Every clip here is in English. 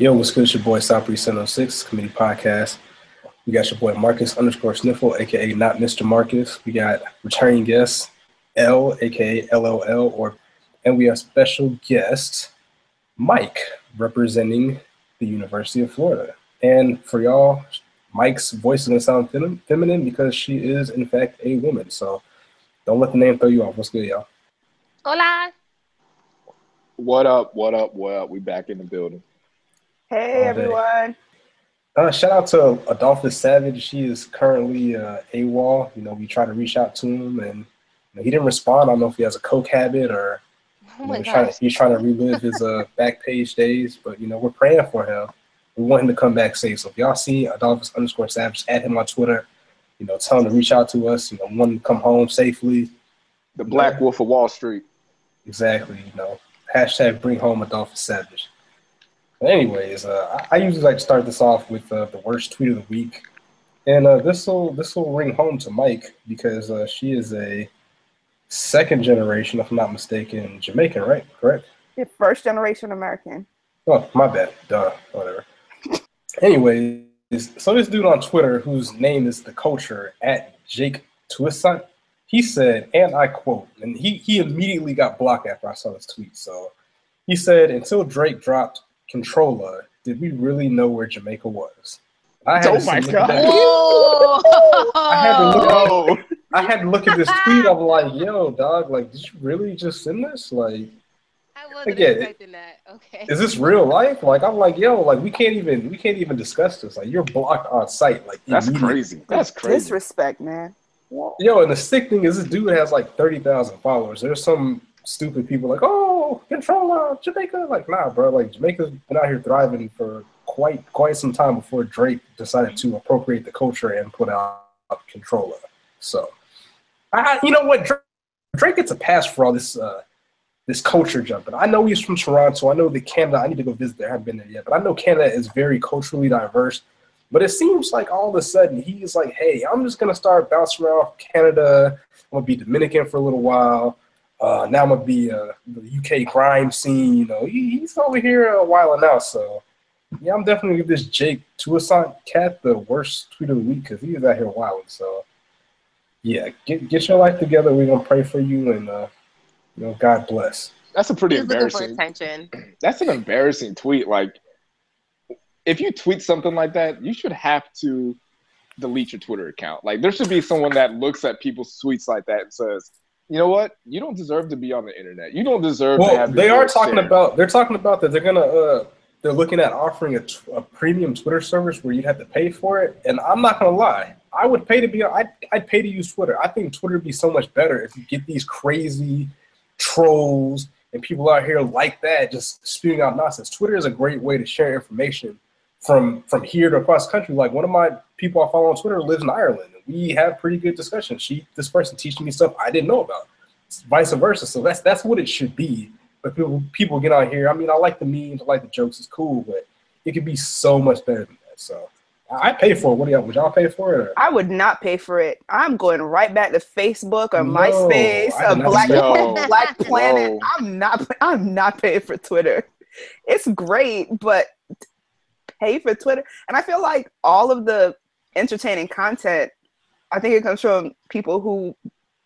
Yo, what's good? It's your boy South Breeze 706 Committee Podcast. We got your boy Marcus underscore Sniffle, aka not Mr. Marcus. We got returning guest L, aka LOL, or and we have special guest Mike, representing the University of Florida. And for y'all, Mike's voice is gonna sound fem- feminine because she is in fact a woman. So don't let the name throw you off. What's good, y'all? Hola. What up? What up? What up? We back in the building. Hey All everyone. Uh, shout out to Adolphus Savage. He is currently uh, AWOL. You know, we tried to reach out to him and you know, he didn't respond. I don't know if he has a coke habit or Oh you know, my he's, trying to, he's trying to relive his uh, back page days. But, you know, we're praying for him. We want him to come back safe. So if y'all see Adolphus underscore Savage, add him on Twitter. You know, tell him to reach out to us. You know, want him to come home safely. The Black Yeah. Wolf of Wall Street. Exactly. You know, hashtag bring home Adolphus Savage. But anyways, uh, I, I usually like to start this off with uh, the worst tweet of the week, and uh, this will this will ring home to Mike because uh, she is a second generation, if I'm not mistaken, Jamaican, right? Correct. You're first generation American. Oh, my bad. Duh. Whatever. Anyways, so this dude on Twitter, whose name is the culture at Jake Twisant, he said, and I quote, and he he immediately got blocked after I saw this tweet. So he said, until Drake dropped Controlla, did we really know where Jamaica was? I had Oh to my look at God. that- I had to look I had to look at this tweet. I'm like, yo, dog, like, did you really just send this? Like, I wasn't get it. expecting that. Okay. is this real life? Like, I'm like, yo, like, we can't even, we can't even discuss this. Like, you're blocked on site. Like, that's crazy. That's crazy. Disrespect, man. Yo, and the sick thing is, this dude has like thirty thousand followers. There's some stupid people like, oh, Controlla Jamaica. Like, nah, bro. Like, Jamaica's been out here thriving for quite quite some time before Drake decided to appropriate the culture and put out Controlla. So, I, you know what, Drake, Drake gets a pass for all this. Uh, this culture jumping. I know he's from Toronto. I know that Canada. I need to go visit there. I haven't been there yet, but I know Canada is very culturally diverse. But it seems like all of a sudden he's like, "Hey, I'm just gonna start bouncing around Canada. I'm gonna be Dominican for a little while. Uh, now I'm gonna be uh, the UK crime scene. You know, he, he's over here a while now. So yeah, I'm definitely gonna give this Jake Tuasant cat the worst tweet of the week because he is out here wilding. So yeah, get get your life together. We're gonna pray for you and uh, you know, God bless. That's a pretty He's looking for embarrassing. attention. That's an embarrassing tweet. Like, if you tweet something like that, you should have to delete your Twitter account. Like, there should be someone that looks at people's tweets like that and says, "You know what? You don't deserve to be on the internet. You don't deserve to Well, have." your they are talking shared." about they're talking about that they're gonna uh they're looking at offering a, t- a premium Twitter service where you'd have to pay for it. And I'm not gonna lie, I would pay to be I'd, I'd pay to use Twitter. I think Twitter would be so much better if you get these crazy trolls and people out here like that just spewing out nonsense. Twitter is a great way to share information from from here to across the country. Like one of my people I follow on Twitter lives in Ireland. And We have pretty good discussions. She this person teaching me stuff I didn't know about vice versa. So that's that's what it should be. But people people get on here. I mean, I like the memes, I like the jokes. It's cool, but it could be so much better than that. So I I pay for it. What do y'all? Would y'all pay for it? Or? I would not pay for it. I'm going right back to Facebook or No, MySpace or Black, say. Black Planet. Whoa. I'm not. I'm not paying for Twitter. It's great, but pay for Twitter. And I feel like all of the entertaining content, I think it comes from people who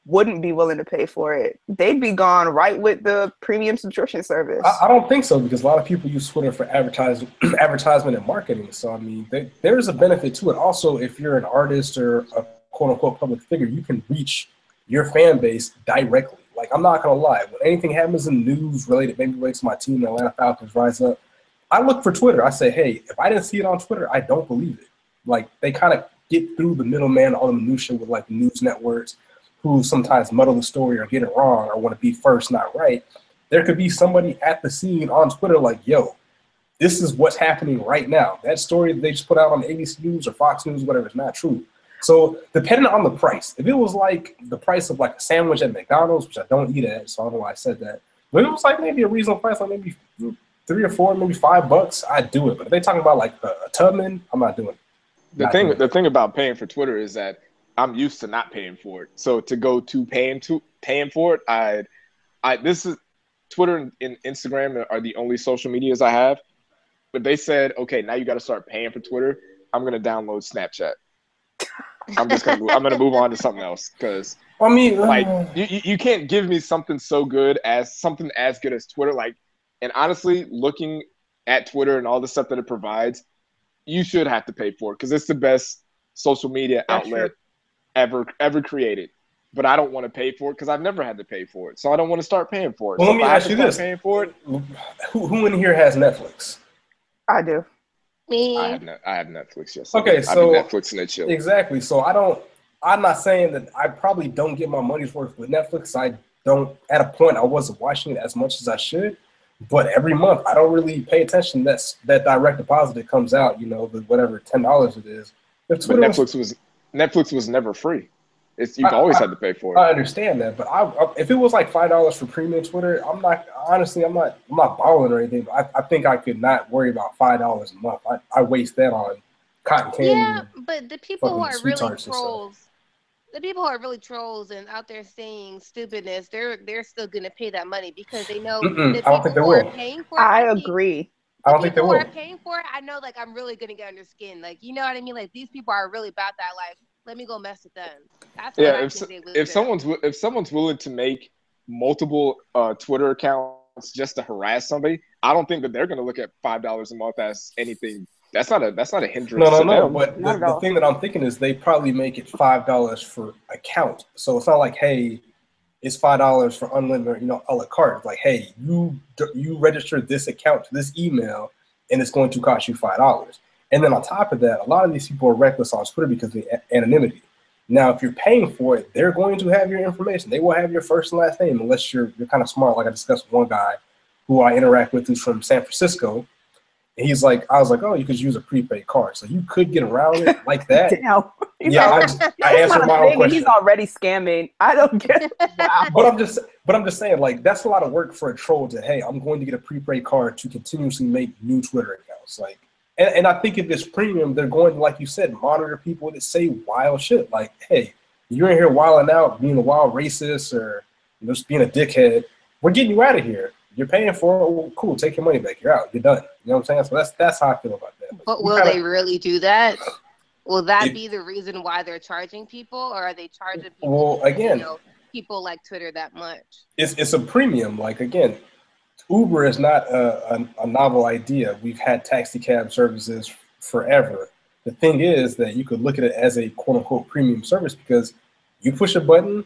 wouldn't be willing to pay for it. They'd be gone right with the premium subscription service. I, I don't think so because a lot of people use Twitter for advertising, advertisement and marketing. So I mean, there, there's a benefit to it. Also, if you're an artist or a quote unquote public figure, you can reach your fan base directly. Like I'm not gonna lie, when anything happens in the news related, maybe related to my team, the Atlanta Falcons rise up, I look for Twitter. I say, hey, if I didn't see it on Twitter, I don't believe it. Like they kind of get through the middleman, all the minutia with like news networks, who sometimes muddle the story or get it wrong or want to be first, not right. There could be somebody at the scene on Twitter like, yo, this is what's happening right now. That story that they just put out on ABC News or Fox News, whatever, is not true. So depending on the price, if it was like the price of like a sandwich at McDonald's, which I don't eat at, so I don't know why I said that. But it was like maybe a reasonable price, like maybe three or four, maybe five bucks, I'd do it. But if they're talking about like a, Tubman, I'm not doing it. The thing, doing the thing about paying for Twitter is that I'm used to not paying for it. So to go to paying to paying for it, I, I this is Twitter and, and Instagram are the only social medias I have. But they said, okay, now you got to start paying for Twitter, I'm gonna download Snapchat. I'm just gonna I'm gonna move on to something else because I mean, like uh, you, you you can't give me something so good as something as good as Twitter. Like, and honestly, looking at Twitter and all the stuff that it provides, you should have to pay for it because it's the best social media That's outlet ever ever created. But I don't want to pay for it because I've never had to pay for it, so I don't want to start paying for it. Well, so let me if I have ask you this. Paying for it, who, who in here has Netflix? I do. Me. I have, ne- I have Netflix. Yes. Okay, I be so- Netflix and it chill. Exactly. So I don't. I'm not saying that I probably don't get my money's worth with Netflix. I don't. At a point, I wasn't watching it as much as I should. But every month, I don't really pay attention. That's that direct deposit that comes out. You know, the whatever ten dollars it is. If But Twitter was- Netflix was Netflix was never free. It's you've I- always I- had to pay for it. I understand that, but I, I- if it was like five dollars for premium Twitter, I'm not honestly, I'm not, I'm not balling or anything. But I, I think I could not worry about five dollars a month. I, I waste that on cotton candy. Yeah, but the people who are really tarts and stuff. trolls, the people who are really trolls and out there saying stupidness, they're they're still gonna pay that money because they know Mm-mm, the I don't think people they who will. are paying for it. I think- agree. I the don't think they people who will. are paying for it, I know like I'm really gonna get under skin. Like you know what I mean? Like these people are really about that. Like let me go mess with them. That's what Yeah, I if think they if do. someone's if someone's willing to make multiple uh, Twitter accounts just to harass somebody, I don't think that they're going to look at five dollars a month as anything. That's not a that's not a hindrance. No, no, no. them. But the, the thing that I'm thinking is they probably make it five dollars for account. So it's not like, hey, it's five dollars for unlimited, you know, a la carte. It's like, hey, you you register this account to this email, and it's going to cost you five dollars. And then on top of that, a lot of these people are reckless on Twitter because of the anonymity. Now, if you're paying for it, they're going to have your information. They will have your first and last name unless you're you're kind of smart. Like I discussed with one guy who I interact with who's from San Francisco. And he's like, I was like, oh, you could use a prepaid card, so you could get around it like that. Damn. He's yeah, I, like, just, I answered my own question. He's already scamming. I don't get. Wow. But I'm just, but I'm just saying, like that's a lot of work for a troll to. Hey, I'm going to get a prepaid card to continuously make new Twitter accounts. Like, and, and I think if it's premium, they're going to, like you said, monitor people that say wild shit. Like, hey, you're in here wilding out, being a wild racist or you know, just being a dickhead. We're getting you out of here. You're paying for it. Well, cool. Take your money back. You're out. You're done. You know what I'm saying? So that's that's how I feel about that. But will kinda- they really do that? Will that If- be the reason why they're charging people, or are they charging people? Well, again, you know, people like Twitter that much. it's it's a premium. Like again, Uber is not a, a, a novel idea. We've had taxi cab services forever. The thing is that you could look at it as a quote unquote premium service because you push a button,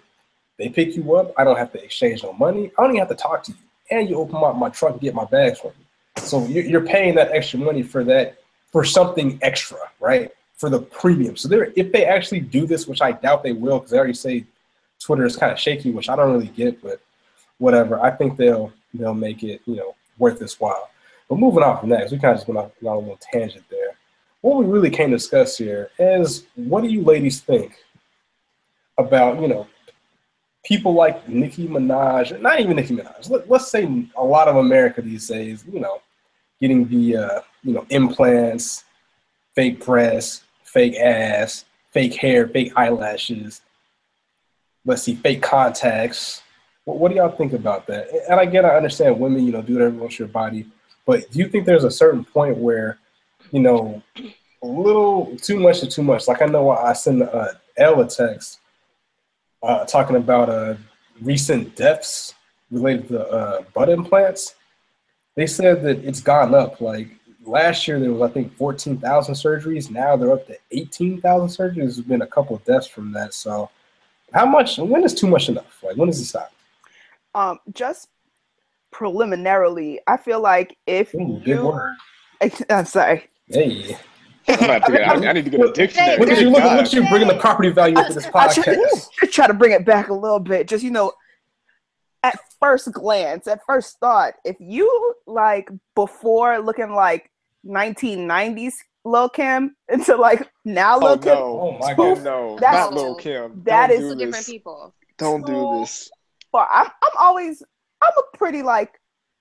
they pick you up. I don't have to exchange no money. I don't even have to talk to you, and you open my, my truck and get my bags from me. So you're, paying that extra money for that for something extra, right? For the premium. So they're if they actually do this, which I doubt they will, because they already say Twitter is kind of shaky, which I don't really get, but whatever. I think they'll they'll make it you know worth this while. But moving on from that, we kind of just went off on a little tangent there. What we really came to discuss here is what do you ladies think about you know people like Nicki Minaj, not even Nicki Minaj. Let, let's say a lot of America these days, you know, getting the uh, you know implants, fake breasts, fake ass, fake hair, fake eyelashes. Let's see, fake contacts. What, what do y'all think about that? And get, I understand women, you know, do whatever wants your body, but do you think there's a certain point where, you know, a little too much or too much? Like I know I send uh, Elle a text uh, talking about uh, recent deaths related to uh, butt implants. They said that it's gone up. Like last year, there was I think fourteen thousand surgeries. Now they're up to eighteen thousand surgeries. There's been a couple of deaths from that. So, how much? When is too much enough? Like when does it stop? Um, just preliminarily, I feel like if Ooh, you, word. I'm sorry. Hey, I'm gonna have to get, I, I need to get a dictionary. look at you! Look, look at you bringing the property value into this I try, podcast. I try to bring it back a little bit. Just you know, at first glance, at first thought, if you like before looking like 1990s Lil Kim into like now Oh Lil Kim, no! Oh my Oh God. no! That's- Not Lil Kim. that Don't is do Two different people. Don't do this. but I'm I'm always I'm a pretty like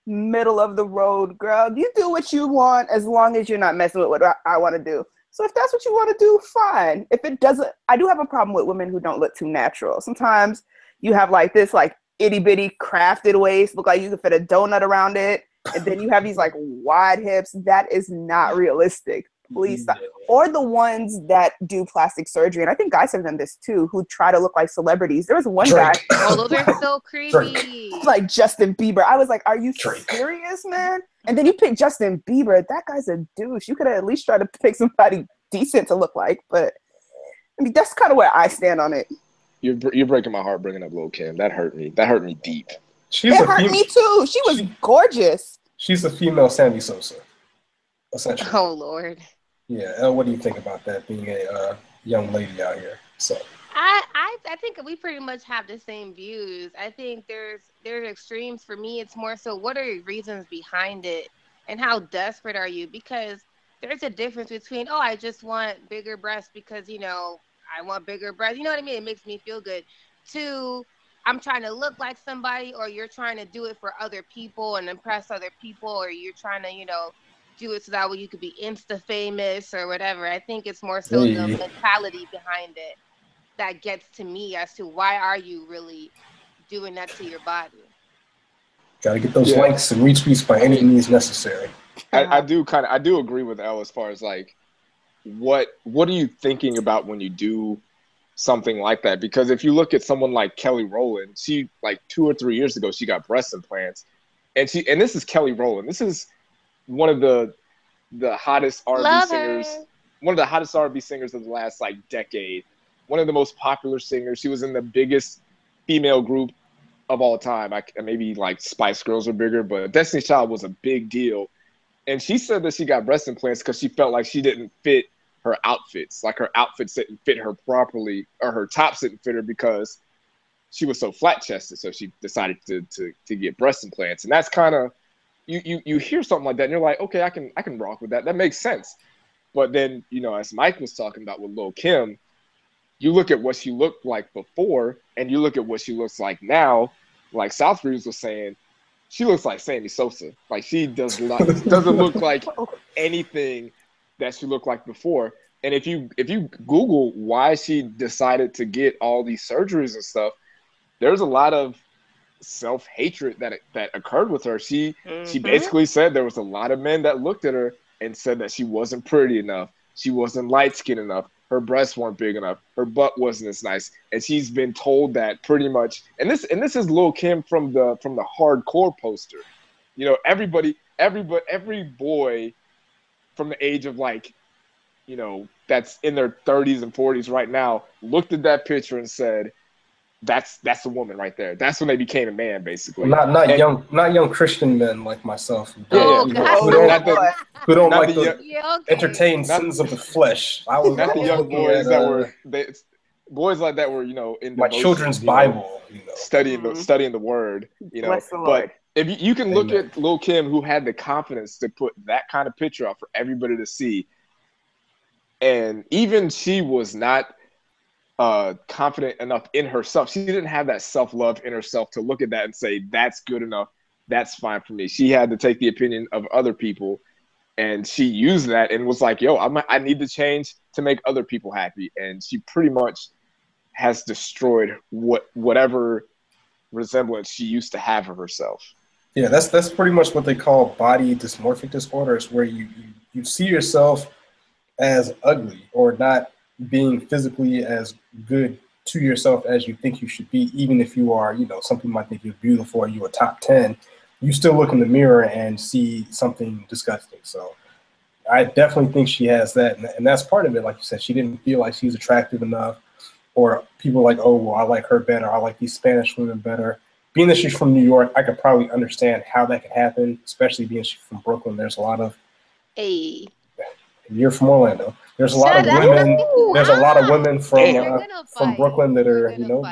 middle of the road girl. You do what you want as long as you're not messing with what I, I want to do. So if that's what you want to do, fine. If it doesn't, I do have a problem with women who don't look too natural. Sometimes you have like this like itty bitty crafted waist, look like you could fit a donut around it, and then you have these like wide hips. That is not realistic. Please stop. Mm. Or the ones that do plastic surgery, and I think guys have done this too, who try to look like celebrities. There was one Drake. guy Oh, those are so creepy. like Justin Bieber. I was like, "Are you Drake. serious, man?" And then you pick Justin Bieber. That guy's a douche. You could at least try to pick somebody decent to look like. But I mean, that's kind of where I stand on it. You're you're breaking my heart bringing up Lil Kim. That hurt me. That hurt me deep. She's it a hurt fem- me too. She was gorgeous. she's a female Sammy Sosa, essentially. Oh Lord. Yeah. What do you think about that being a uh, young lady out here? So I, I I think we pretty much have the same views. I think there's there's extremes for me. It's more so what are your reasons behind it and how desperate are you? Because there's a difference between oh I just want bigger breasts because you know I want bigger breasts. You know what I mean? It makes me feel good. To I'm trying to look like somebody or you're trying to do it for other people and impress other people or you're trying to, you know, do it so that way you could be insta famous or whatever. I think it's more so the mentality behind it that gets to me as to why are you really doing that to your body? got to get those Yeah. likes and retweets by any means necessary. I, I do kind of I do agree with Elle as far as like what what are you thinking about when you do something like that? Because if you look at someone like Kelly Rowland, she like two or three years ago she got breast implants, and she and this is Kelly Rowland. This is one of the the hottest R&B Love singers, her. one of the hottest R&B singers of the last like decade. One of the most popular singers. She was in the biggest female group of all time. I maybe like Spice Girls are bigger, but Destiny Child was a big deal. And she said that she got breast implants because she felt like she didn't fit her outfits. Like her outfits didn't fit her properly, or her tops didn't fit her because she was so flat chested. So she decided to, to to get breast implants. And that's kind of you, you you hear something like that and you're like, okay, I can I can rock with that. That makes sense. But then, you know, as Mike was talking about with Lil Kim, you look at what she looked like before and you look at what she looks like now, like South Breeze was saying, she looks like Sammy Sosa. Like she does not doesn't look like anything that she looked like before. And if you if you Google why she decided to get all these surgeries and stuff, there's a lot of self hatred that that occurred with her. She she Mhm. basically said there was a lot of men that looked at her and said that she wasn't pretty enough, she wasn't light skinned enough, her breasts weren't big enough, her butt wasn't as nice, and she's been told that pretty much. And this and this is Lil Kim from the from the hardcore poster. You know, everybody, everybody, every boy from the age of like, you know, that's in their 30s and 40s right now looked at that picture and said, "That's that's the woman right there." That's when they became a man, basically. Not not And- young not young Christian men like myself who Yeah, Oh, don't, God. who don't, Not the- who don't like the the, young- Yeah, okay. entertain Not- sins of the flesh. I was, not the young boys at, that were they, boys like that were you know in my devotion, children's you know, Bible. You know, studying the Mhm. studying the word you know Bless the but Lord. if you, you can look Amen. at Lil Kim who had the confidence to put that kind of picture out for everybody to see and even she was not uh confident enough in herself. She didn't have that self-love in herself to look at that and say that's good enough. That's fine for me. She had to take the opinion of other people and she used that and was like yo I'm, i need to change to make other people happy. And she pretty much has destroyed what whatever resemblance she used to have of herself. Yeah, that's that's pretty much what they call body dysmorphic disorders, where you, you you see yourself as ugly or not being physically as good to yourself as you think you should be, even if you are, you know, some people might think you're beautiful or you a top 10, you still look in the mirror and see something disgusting. So I definitely think she has that. And, and that's part of it. Like you said, she didn't feel like she's attractive enough or people like, oh, well, I like her better. I like these Spanish women better. Being that she's from New York, I could probably understand how that could happen, especially being she's from Brooklyn. There's a lot of, Hey. you're from Orlando. There's a lot Shut of up. women There's a lot of women from uh, from. Brooklyn that You're you know,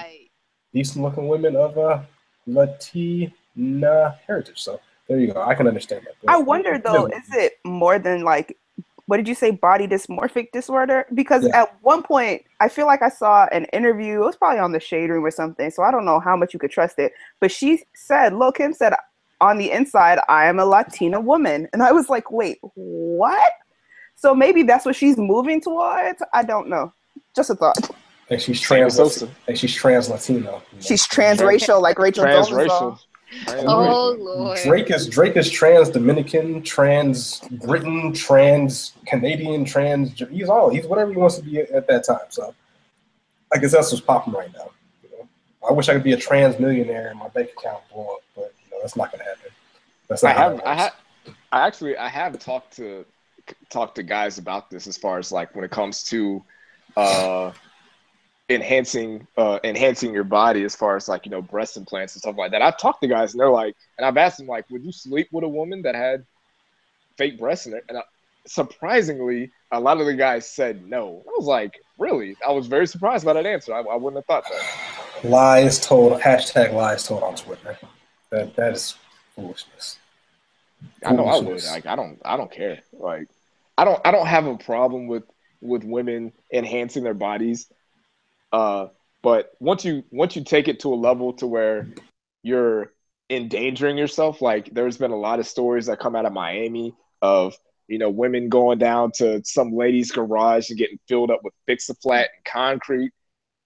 decent looking women of uh, Latina heritage. So there you go. I can understand that. I wonder though, is it more than like what did you say, body dysmorphic disorder? Because Yeah. at one point, I feel like I saw an interview. It was probably on the Shade Room or something. So I don't know how much you could trust it. But she said, Lil Kim said, on the inside, I am a Latina woman, and I was like, wait, what? So maybe that's what she's moving towards. I don't know. Just a thought. And she's trans. Sosa. And she's trans Latino. you know. She's transracial, like Rachel transracial oh lord. Drake is Drake is trans Dominican, trans Britain, trans Canadian, trans. He's all he's whatever he wants to be at, at that time. So I guess that's what's popping right now. You know? I wish I could be a trans millionaire and my bank account blow up, but you know that's not gonna happen. That's I not how have, I works. have, I actually, I have talked to talked to guys about this as far as like when it comes to uh, enhancing uh, enhancing your body, as far as like you know breast implants and stuff like that. I've talked to guys and they're like, and I've asked them like, would you sleep with a woman that had fake breasts in it? And I, surprisingly, a lot of the guys said no. I was like, really? I was very surprised by that answer. I, I wouldn't have thought that. lies told hashtag lies told on Twitter. That that is foolishness. I know I would. Like I don't I don't care. Like I don't I don't have a problem with with women enhancing their bodies. Uh but once you once you take it to a level to where you're endangering yourself, like there's been a lot of stories that come out of Miami of you know women going down to some lady's garage and getting filled up with fix a flat and concrete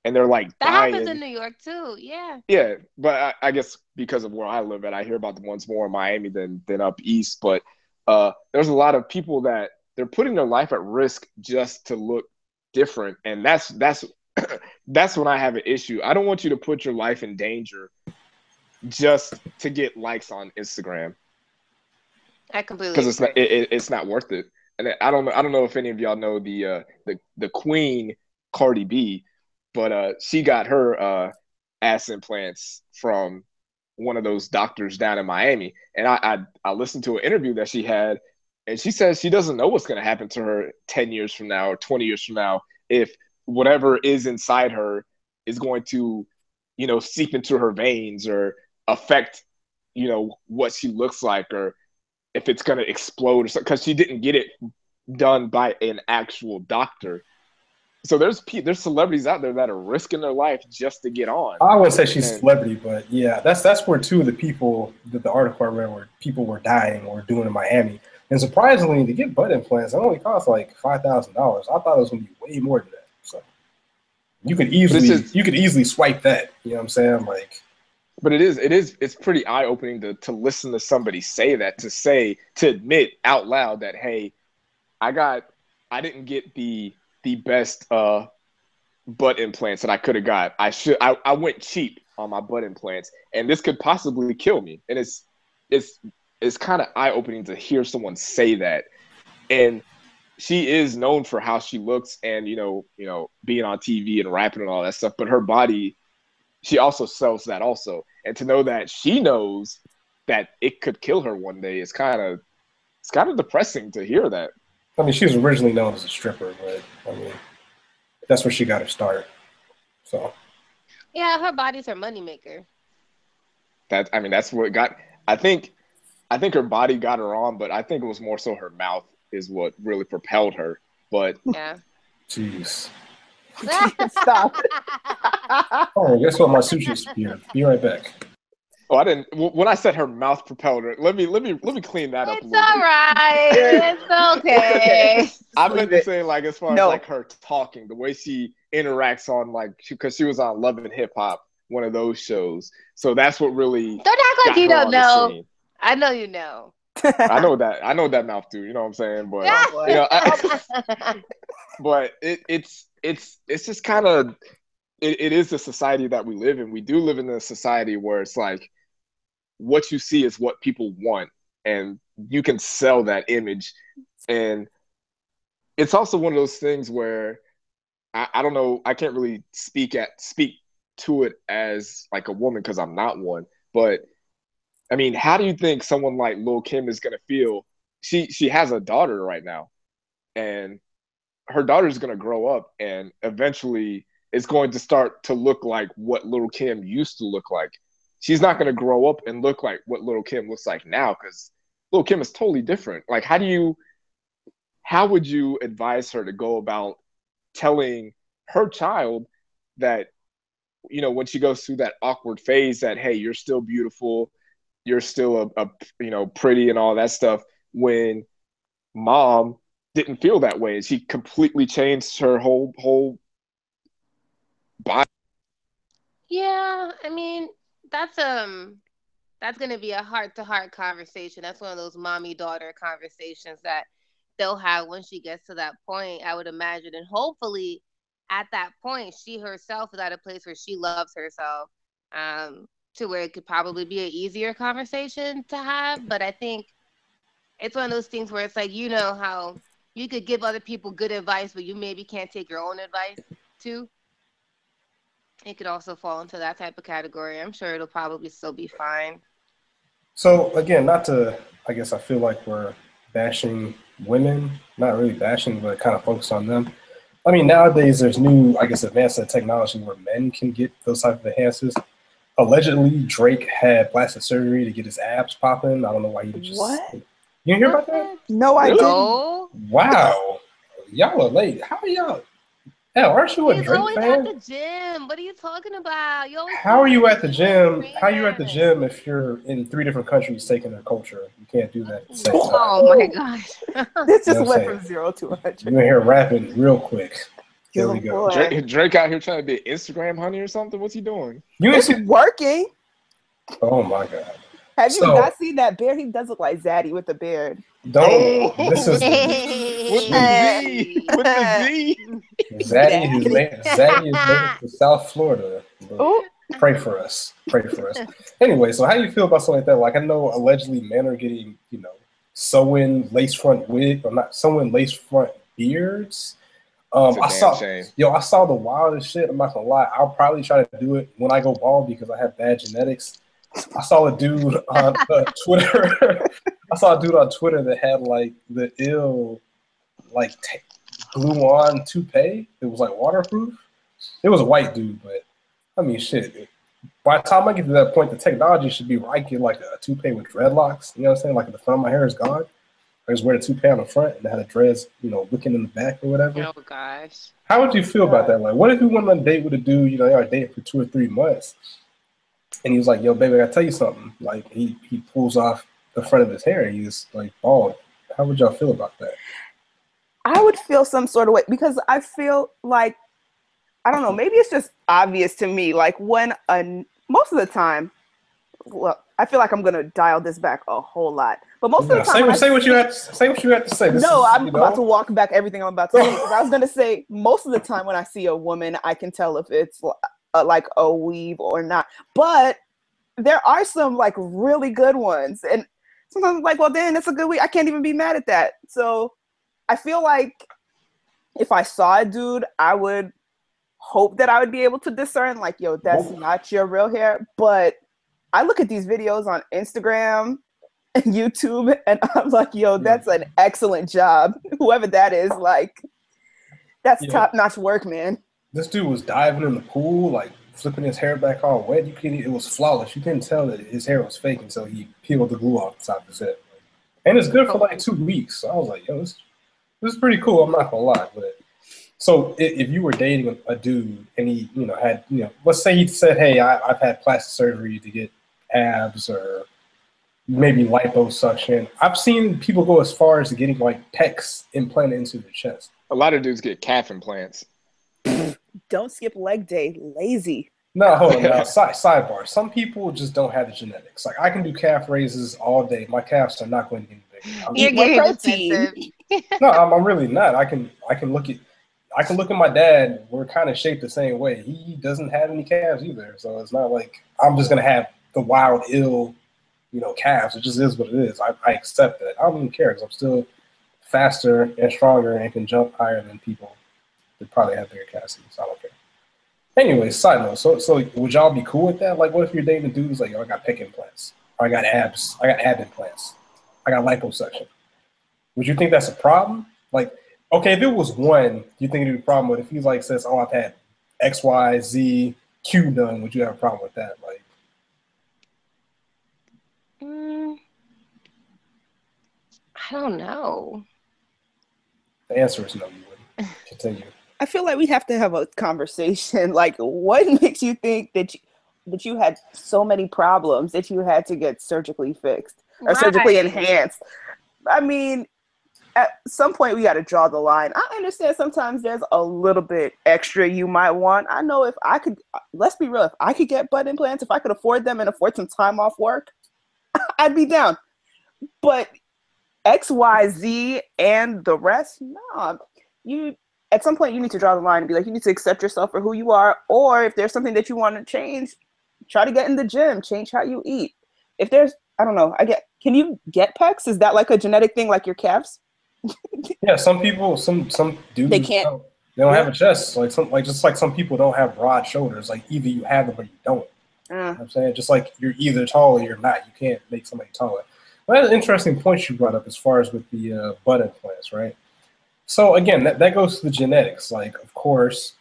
and they're like That dying. happens in New York too. Yeah. Yeah, but I, I guess because of where I live at, I hear about the ones more in Miami than than up east. But uh, there's a lot of people that they're putting their life at risk just to look different, and that's that's that's when I have an issue. I don't want you to put your life in danger just to get likes on Instagram I completely because it's not it, it- it's not worth it. And I don't I don't know if any of y'all know the uh, the the Queen Cardi B, but uh, she got her uh, ass implants from one of those doctors down in Miami, and I I, I listened to an interview that she had, and she says she doesn't know what's going to happen to her ten years from now or twenty years from now if whatever is inside her is going to, you know, seep into her veins or affect, you know, what she looks like or if it's going to explode or something because she didn't get it done by an actual doctor. So there's there's celebrities out there that are risking their life just to get on. I wouldn't say she's a And- celebrity, but yeah, that's that's where two of the people that the article I read where people were dying or doing in Miami. And surprisingly, to get butt implants, it only costs like five thousand dollars. I thought it was gonna be way more than that. So you could easily is- you could easily swipe that. You know what I'm saying? Like But it is it is it's pretty eye opening to to listen to somebody say that to say to admit out loud that hey, I got I didn't get the the best uh butt implants that I could have got. I should I, I went cheap on my butt implants and this could possibly kill me. And it's it's it's kind of eye opening to hear someone say that. And she is known for how she looks and you know, you know, being on TV and rapping and all that stuff, but her body she also sells that also. And to know that she knows that it could kill her one day is kind of it's kind of depressing to hear that. I mean, she was originally known as a stripper, but I mean, that's where she got her start. So Yeah, her body's her moneymaker. That I mean that's what got I think I think her body got her on, but I think it was more so her mouth is what really propelled her. But Yeah. jeez. Stop. Oh, guess what? My sushi's here. Be right back. Oh, I didn't when I said her mouth propelled her. Let me let me let me clean that up a It's little all It's okay. I meant to Leave say like as far No. as like her talking, the way she interacts on like because she, was on Love and Hip Hop, one of those shows. So that's what really Don't act like you don't know. scene. I know you know. I know that I know that mouth too. You know what I'm saying? But you know, I, but it, it's it's it's just kind of it, it is the society that we live in. We do live in a society where it's like what you see is what people want, and you can sell that image. And it's also one of those things where I, I don't know. I can't really speak at speak to it as like a woman because I'm not one. But I mean, how do you think someone like Lil Kim is gonna feel? She she has a daughter right now, and her daughter's gonna grow up, and eventually it's going to start to look like what Little Kim used to look like. She's not gonna grow up and look like what Little Kim looks like now because Little Kim is totally different. Like, how do you? How would you advise her to go about telling her child that you know when she goes through that awkward phase that hey you're still beautiful you're still a, a you know pretty and all that stuff when mom didn't feel that way and she completely changed her whole whole body Yeah, I mean, that's um that's to be a heart to heart conversation. That's one of those mommy daughter conversations that they'll have when she gets to that point, I would imagine. And hopefully, at that point, she herself is at a place where she loves herself um, to where it could probably be an easier conversation to have. But I think it's one of those things where it's like, you know, how you could give other people good advice, but you maybe can't take your own advice too. It could also fall into that type of category. I'm sure it'll probably still be fine. So again, not to, I guess I feel like we're bashing women, not really bashing, but kind of focus on them. I mean, nowadays there's new, I guess, advanced technology where men can get those type of enhancers. Allegedly, Drake had plastic surgery to get his abs popping. I don't know why he just. What? You didn't hear about that? No, I Really? didn't. Wow, y'all are late. How are y'all? Hell, aren't you a He's Drake always at the gym. What are you talking about? You always How are you at the gym? How are you at the gym if you're in three different countries taking their culture? You can't do that at the same oh time. Oh my gosh. This just You know went from zero to 100. You're in here rapping real quick. There oh we Oh, go. Drake, Drake out here trying to be Instagram honey or something. What's he doing? You ain't It's see? working. Oh my god! Have you So- not seen that beard? He does look like Zaddy with the beard. Don't. Oh. This is With the Z. With the Z. Zaddy is made. Zaddy is made for South Florida. Oh, pray for us. Pray for us. Anyway, so how do you feel about something like that? Like I know allegedly men are getting, you know, sewing lace front wig or not sewing lace front beards. Um, It's a I damn saw, shame. yo, I saw the wildest shit. I'm not gonna lie. I'll probably try to do it when I go bald because I have bad genetics. I saw a dude on uh, Twitter. I saw a dude on Twitter that had like the ill, like t- glue on toupee. It was like waterproof. It was a white dude, but I mean, shit. By the time I get to that point, the technology should be where I get like a toupee with dreadlocks. You know what I'm saying? Like at the front of my hair is gone. I just wear the toupee on the front and I had the dreads, you know, looking in the back or whatever. Oh gosh. How would you feel about that? Like, what if you went on a date with a dude, you know, y'all dating for two or three months, and he was like, "Yo, baby, I gotta tell you something." Like, he he pulls off the front of his hair and he's like bald. How would y'all feel about that? I would feel some sort of way because I feel like I don't know. Maybe it's just obvious to me. Like when a most of the time, well, I feel like I'm gonna dial this back a whole lot. But most Yeah, of the time, say, say what you had. Say what you had to say. This no, is, I'm you know, about to walk back everything I'm about to say. I was gonna say most of the time when I see a woman, I can tell if it's uh, like a weave or not. But there are some like really good ones, and sometimes I'm like, well, then that's a good week. I can't even be mad at that. So I feel like if I saw a dude, I would hope that I would be able to discern, like, yo, that's not your real hair. But I look at these videos on Instagram and YouTube, and I'm like, yo, that's an excellent job. Whoever that is, like, that's Yeah. top notch work, man. This dude was diving in the pool, like flipping his hair back all wet. You couldn't. It was flawless. You couldn't tell that his hair was fake until he peeled the glue off the top of his head. And it's good for like two weeks. So I was like, yo, this, this is pretty cool. I'm not gonna lie, but so if you were dating a, dude and he, you know, had, you know, let's say he said, hey, I, I've had plastic surgery to get abs or maybe liposuction. I've seen people go as far as getting like pecs implanted into their chest. A lot of dudes get calf implants. Don't skip leg day. Lazy. No, hold on now. Side, sidebar. Some people just don't have the genetics. Like I can do calf raises all day. My calves are not going to get bigger. I'm- You're more getting protein. no, I'm, I'm really not. I can I can look at I can look at my dad. We're kind of shaped the same way. He doesn't have any calves either, so it's not like I'm just gonna have the wild, ill, you know, calves. It just is what it is. I, I accept that. I don't even care because I'm still faster and stronger and can jump higher than people that probably have bigger So I don't care. Anyway, side note. So so would y'all be cool with that? Like, what if you're dating a dude who's like, I got pec implants, or I got abs, I got ab implants, I got liposuction. Would you think that's a problem? Like, okay, if it was one, do you think it'd be a problem? But if he like says, "Oh, I've had X, Y, Z, Q done," would you have a problem with that? Like, Mm, I don't know. the answer is no. You wouldn't. Continue. I feel like we have to have a conversation. Like, what makes you think that you, that you had so many problems that you had to get surgically fixed or surgically enhanced? I mean, at some point we got to draw the line. I understand sometimes there's a little bit extra you might want. I know if I could, uh, let's be real, if I could get butt implants, if I could afford them and afford some time off work, I'd be down. But X, Y, Z, and the rest, no. You at some point you need to draw the line and be like, you need to accept yourself for who you are, or if there's something that you want to change, try to get in the gym, change how you eat. If there's, I don't know, I get. Can you get pecs? Is that like a genetic thing, like your calves? yeah, some people, some some do. They can't. Don't, they don't have a chest. Like some, like just like some people don't have broad shoulders. Like either you have them or you don't. Uh, You know what I'm saying just like you're either tall or you're not. You can't make somebody taller. Well, that's an interesting point you brought up as far as with the uh, butt implants, right? So again, that, that goes to the genetics. Like, of course,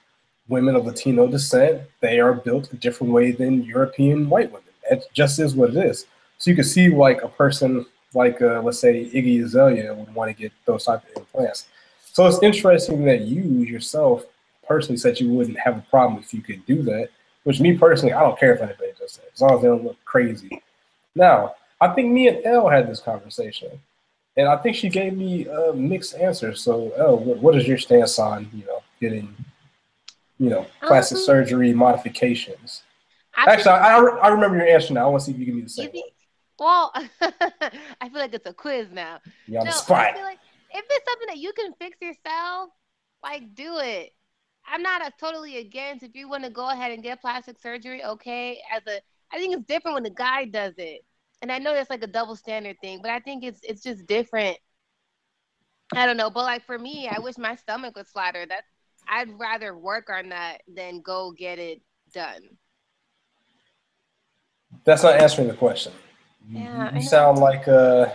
women of Latino descent, they are built a different way than European white women. It just is what it is. So you can see like a person like, uh, let's say Iggy Azalea would want to get those type of implants. So it's interesting that you yourself personally said you wouldn't have a problem if you could do that. Which me personally, I don't care if anybody does that, as long as they don't look crazy. Now, I think me and Elle had this conversation, and I think she gave me a mixed answer. So, Elle, what, is your stance on you know getting, you know, plastic Um, surgery modifications? I Actually, I, I, I remember your answer now. I want to see if you give me the same well, I feel like it's a quiz now. You on no, the I spot. feel like if it's something that you can fix yourself, like do it. I'm not a, totally against if you want to go ahead and get plastic surgery. Okay, as a I think it's different when the guy does it, and I know that's like a double standard thing, but I think it's it's just different. I don't know, but like for me, I wish my stomach was flatter. That I'd rather work on that than go get it done. That's not answering the question. You- Yeah, you, I sound like uh,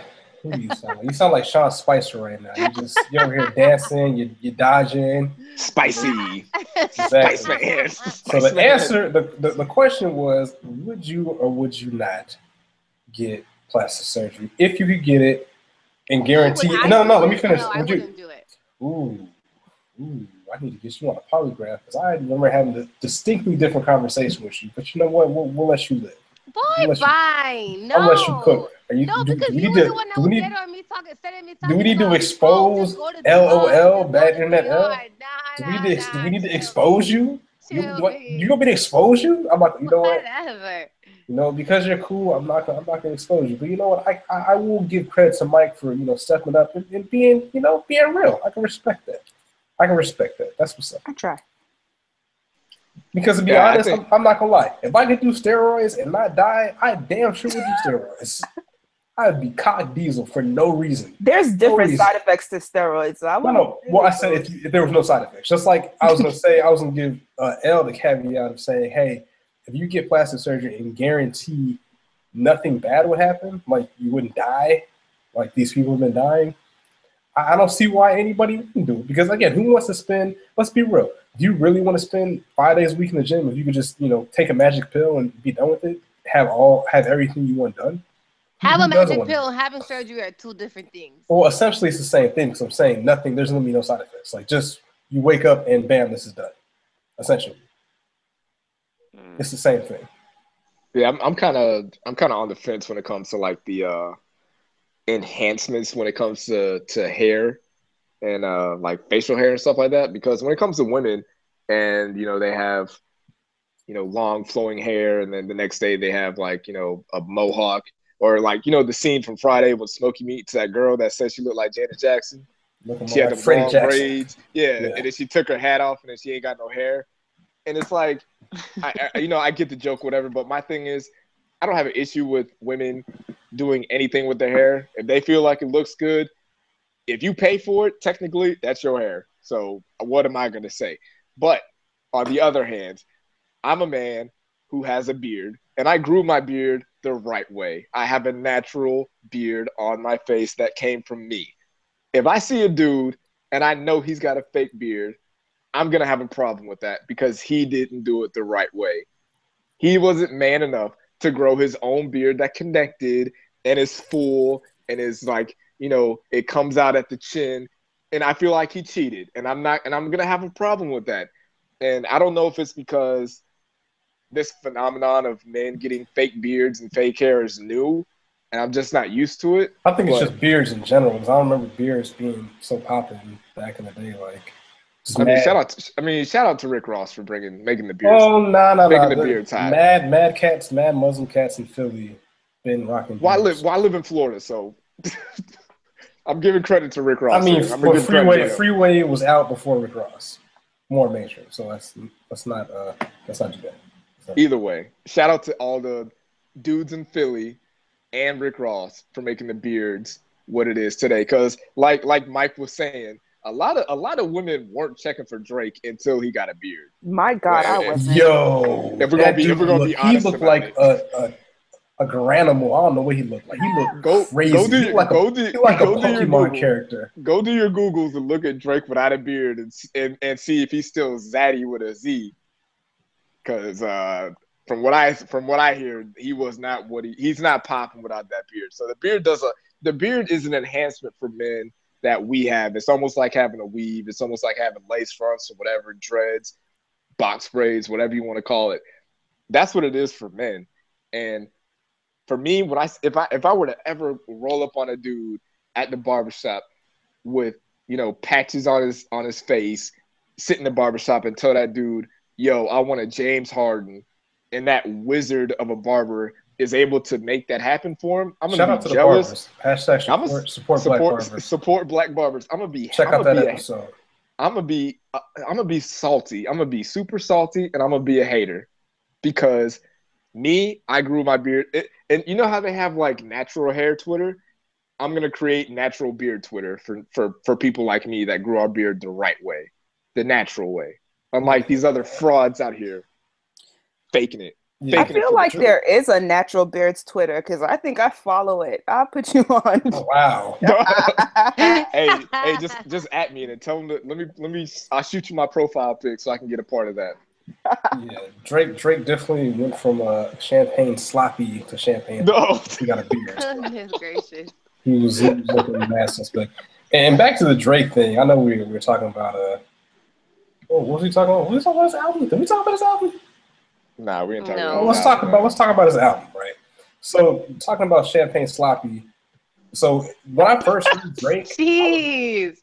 who do you sound like? You sound like Sean Spicer right now. You just you're over here dancing, you you dodging. Spicy. Exactly. Spice man. So the answer, the, the, the question was, would you or would you not get plastic surgery if you could get it and guarantee? I No, no. Let me finish. No, I Would you? wouldn't do it. Ooh, ooh. I need to get you on a polygraph because I remember having a distinctly different conversation with you. But you know what? We'll, we'll let you live. Boy, Unless you- fine. No. Unless you cook. Are you, No, do, because do you need were to, the one that was on me talking, sending me do we need to expose just go to the LOL, bad internet L? do we need to, do we need to expose you? You, chill, what, please. you want me to expose you? I'm like, you know what? Whatever. You know, because you're cool, I'm not gonna I'm not gonna expose you. But you know what? I I, I will give credit to Mike for you know stepping up and, and being you know being real. I can respect that. I can respect that. That's what's up. I try. Because to be Yeah, honest, think- I'm, I'm not gonna lie. If I could do steroids and not die, I damn sure would do steroids. I'd be cock diesel for no reason. There's different reason. side effects to steroids. So I No, no. Well, I said if, you, if there was no side effects, just like I was gonna say, I was gonna give uh, L the caveat of saying, hey, if you get plastic surgery and guarantee nothing bad would happen, like you wouldn't die, like these people have been dying, I, I don't see why anybody wouldn't do it. Because again, who wants to spend? Let's be real. Do you really want to spend five days a week in the gym if you could just you know take a magic pill and be done with it? Have all have everything you want done? Who- Have a magic want pill having surgery are two different things. Well, essentially, it's the same thing. Because I'm saying nothing. There's gonna be no side effects. Like just you wake up and bam, this is done. Essentially, Mm. it's the same thing. Yeah, I'm, I'm kind of I'm kind of on the fence when it comes to like the uh, enhancements when it comes to to hair and uh, like facial hair and stuff like that. Because when it comes to women, and you know they have you know long flowing hair, and then the next day they have like you know a mohawk, or like you know the scene from Friday when Smokey meets that girl that said she looked like Janet Jackson. Looking She had like the Freddie long Jackson. braids, yeah, Yeah. and then she took her hat off, and then she ain't got no hair, and it's like, I, I, you know, I get the joke, whatever, but my thing is, I don't have an issue with women doing anything with their hair if they feel like it looks good. If you pay for it, technically, that's your hair. So what am I gonna say? But on the other hand, I'm a man who has a beard, and I grew my beard the right way. I have a natural beard on my face that came from me if I see a dude and I know he's got a fake beard, I'm gonna have a problem with that because he didn't do it the right way. He wasn't man enough to grow his own beard that connected and is full and is like, you know, it comes out at the chin. And I feel like he cheated. And I'm not and I'm gonna have a problem with that. And I don't know if it's because this phenomenon of men getting fake beards and fake hair is new and I'm just not used to it. I think it's just beards in general. Because I don't remember beards being so popular back in the day. Like, I mean, shout out. To, I mean, shout out to Rick Ross for bringing making the beards. Oh no no Making no! the beards hot. Mad mad cats, mad Muslim cats in Philly been rocking. Well, live beards. well, live in Florida, so I'm giving credit to Rick Ross. I mean, here. I'm for gonna give credit Freeway. Freeway was out before Rick Ross, more mainstream. So that's that's not uh that's not too bad. So, Either way, shout out to all the dudes in Philly and Rick Ross for making the beards what it is today. Because like like Mike was saying, a lot of a lot of women weren't checking for Drake until he got a beard. My God, I wasn't. Yo, If we're gonna be- if we're gonna be looked- he looked like a, a a granimal. I don't know what he looked like. He looked Go crazy. go do He your, like go a, do he like a go do your Pokemon Google. character. Go do your Googles and look at Drake without a beard and and, and see if he's still Zaddy with a Z. Because uh, from what I from what I hear, he was not what he he's not popping without that beard. So the beard does a the beard is an enhancement for men that we have. It's almost like having a weave. It's almost like having lace fronts or whatever, dreads, box braids, whatever you want to call it. That's what it is for men. And for me, when I if I if I were to ever roll up on a dude at the barbershop with you know patches on his on his face, sit in the barbershop and tell that dude, "Yo, I want a James Harden," and that wizard of a barber is able to make that happen for him, I'm gonna out to be the jealous. barbers. Hashtag I'm a support, support, black barbers. support black barbers. I'm gonna be Check I'm out that episode. I'm gonna be uh, I'm gonna be salty. I'm gonna be super salty, and I'm gonna be a hater because me, I grew my beard, it, and you know how they have like natural hair Twitter. I'm gonna create natural beard Twitter for for for people like me that grew our beard the right way, the natural way, unlike these other frauds out here faking it. Yeah. I Faking it feel the like there is a natural beards Twitter because I think I follow it. I'll put you on. Oh, wow. hey, hey, just just at me and tell them to let me let me. I'll shoot you my profile pic so I can get a part of that. Yeah, Drake Drake definitely went from uh, champagne sloppy to champagne. No, He got a beard. Goodness gracious. He was, he was looking mad suspect. And back to the Drake thing. I know we, we were talking about uh. Oh, what was he talking about? We was talking about his album. Did we talk about his album? nah, we ain't talking No. about. Well, let's that. talk about let's talk about his album, right? So talking about champagne sloppy. So when I first heard Drake, Jeez.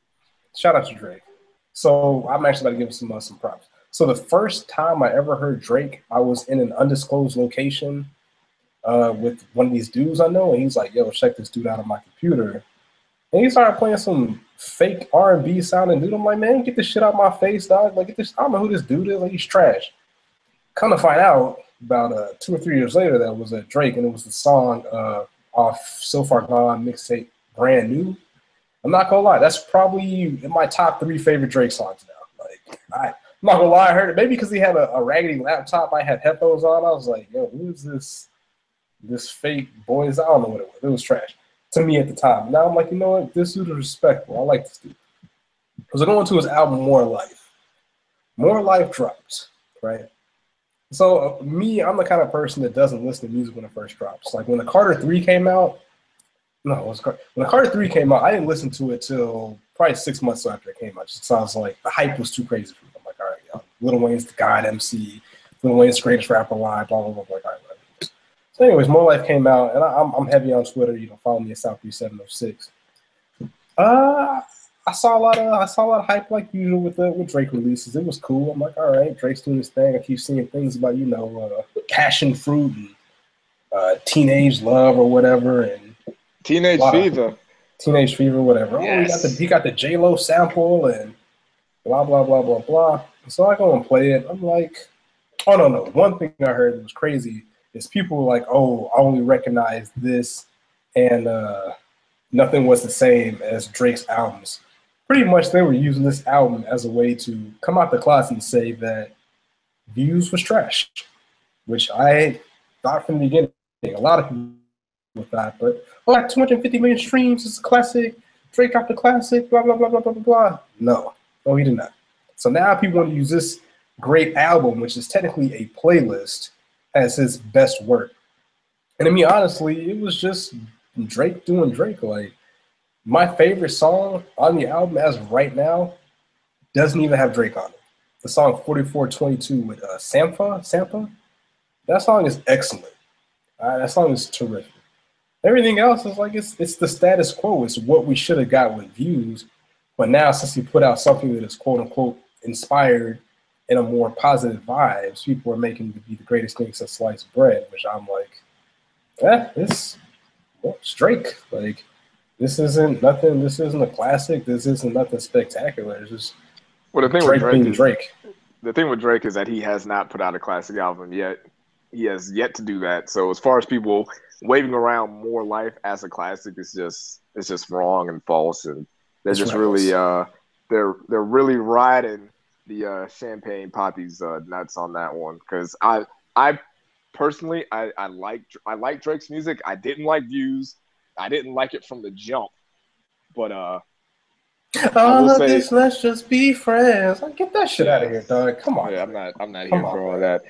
shout out to Drake. So I'm actually about to give him some uh, some props. So the first time I ever heard Drake, I was in an undisclosed location uh, with one of these dudes I know, and he's like, "Yo, check this dude out on my computer." And he started playing some fake R and B sounding dude. I'm like, "Man, get this shit out my face, dog! Like, get this. I don't know who this dude is. Like, he's trash." Come to find out, about uh, two or three years later, that was a Drake, and it was the song uh, off "So Far Gone" mixtape, "Brand New." I'm not gonna lie, that's probably in my top three favorite Drake songs now. Like, I, I'm not gonna lie, I heard it maybe because he had a, a raggedy laptop. I had headphones on. I was like, yo, who is this? This fake boys? I don't know what it was. It was trash to me at the time. Now I'm like, you know what? This dude is respectful. I like this dude. Because I'm going to his album More Life. More Life drops, right? So uh, me, I'm the kind of person that doesn't listen to music when it first drops. Like when the Carter Three came out, no, it was Car- when the Carter Three came out. I didn't listen to it till probably six months after it came out. Just sounds like the hype was too crazy for me. I'm like, all right, yo, Lil Wayne's the God MC, Lil Wayne's greatest rapper alive. Blah blah blah. blah. Like. So, anyways, More Life came out, and I, I'm I'm heavy on Twitter. You know, follow me at South Breeze Seven Zero Six. Uh, I saw a lot of I saw a lot of hype like usual with the with Drake releases. It was cool. I'm like, all right, Drake's doing his thing. I keep seeing things about you know uh, passion fruit and uh, teenage love or whatever, and Teenage Fever. teenage fever, whatever. Oh, he got Yes. the he got the J Lo sample and blah blah blah blah blah. So I go and play it. I'm like, oh no no. One thing I heard that was crazy is people like, oh, I only recognize this, and uh, nothing was the same as Drake's albums. Pretty much, they were using this album as a way to come out the closet and say that Views was trash, which I thought from the beginning. A lot of people thought, but oh, at 250 million streams, it's a classic. Drake got the classic, blah, blah, blah, blah, blah, blah, blah. No, no, he did not. So now people want to use this great album, which is technically a playlist, as his best work. And I mean, honestly, it was just Drake doing Drake. Like, my favorite song on the album as of right now doesn't even have Drake on it. The song 4422 with uh, Sampha, Sampha, that song is excellent. Uh, that song is terrific. Everything else is like it's it's the status quo. It's what we should have got with views, but now since he put out something that is quote unquote inspired in a more positive vibes, people are making it to be the greatest thing since sliced bread. Which I'm like, yeah, it's well, it's Drake. Like this isn't nothing. This isn't a classic. This isn't nothing spectacular. It's just Well, the thing Drake with Drake being is, Drake. the thing with Drake is that he has not put out a classic album yet. He has yet to do that. So as far as people waving around more life as a classic, it's just it's just wrong and false, and they're It's just reckless. really uh they're they're really riding the uh, Champagne Papi's uh, nuts on that one because I I personally I I like I like Drake's music. I didn't like Views. I didn't like it from the jump, but uh All of say- this, let's just be friends. Like, get that shit out of here, dog. Come on. yeah, I'm not I'm not Come here on, for all man. that.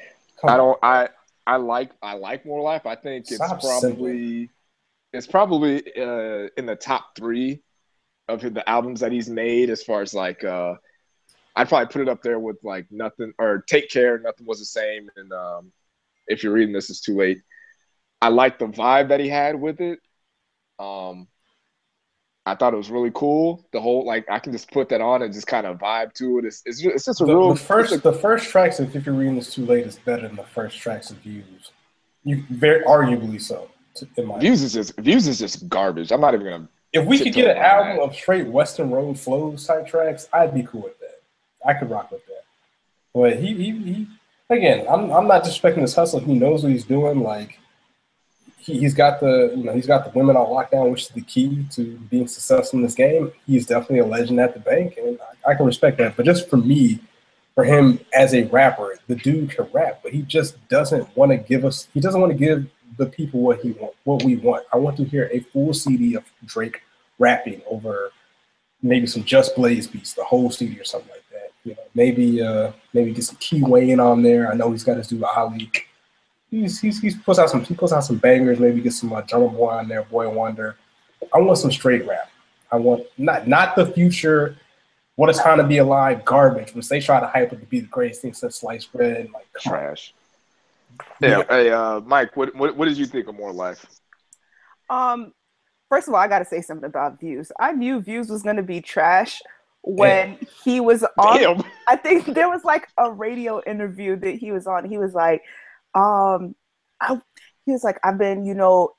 Come I don't. I I like I like More Life. I think it's Stop probably it's probably uh, in the top three of the albums that he's made as far as like uh, I'd probably put it up there with like nothing or Take Care. Nothing was the same. And um, if you're reading this, it's too late. I like the vibe that he had with it. Um, I thought it was really cool. The whole like I can just put that on and just kind of vibe to it. It's it's just, it's just a The, real the first, the first tracks "If You're Reading This Too Late" is better than the first tracks of "Views." You very arguably so. In my Views is just Views is just garbage. I'm not even gonna if we could get an album that. of straight Weston Road flows type tracks, I'd be cool with. I could rock with that. But he, he, he again, I'm, I'm not disrespecting his hustle. He knows what he's doing. Like he, he's got the, you know, he's got the women on lockdown, which is the key to being successful in this game. He's definitely a legend at the bank, and I, I can respect that. But just for me, for him as a rapper, the dude can rap, but he just doesn't want to give us. He doesn't want to give the people what he want, what we want. I want to hear a full CD of Drake rapping over maybe some Just Blaze beats, the whole CD or something like that. You know, maybe uh, maybe get some Key Wane on there. I know he's got his dude Ali. He's he's he's puts out some he puts out some bangers. Maybe get some uh, Drummer Boy on there, Boi-1da. I want some straight rap. I want not not the future. What a time to be alive, garbage. Which they try to hype it to be the greatest thing since sliced bread. and Like come on. trash. Yeah. Hey, uh, Mike, what, what what did you think of More Life? Um, first of all, I got to say something about Views. I knew Views was going to be trash when he was on. Damn. I think there was like a radio interview that he was on. He was like, um, I, he was like, I've been, you know,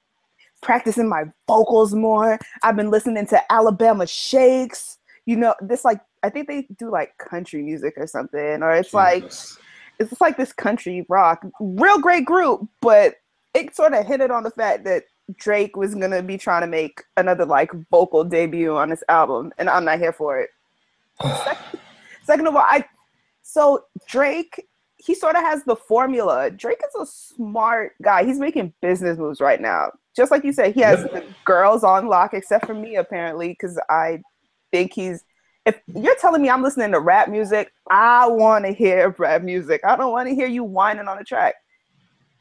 practicing my vocals more. I've been listening to Alabama Shakes. You know, this like I think they do like country music or something, or it's like it's just like this country rock, real great group, but it sort of hit it on the fact that Drake was gonna be trying to make another like vocal debut on this album, and I'm not here for it. Second of all, I so Drake, he sort of has the formula. Drake is a smart guy. He's making business moves right now. Just like you said, he has Yep. the girls on lock, except for me apparently, because I think he's. If you're telling me I'm listening to rap music, I want to hear rap music. I don't want to hear you whining on a track.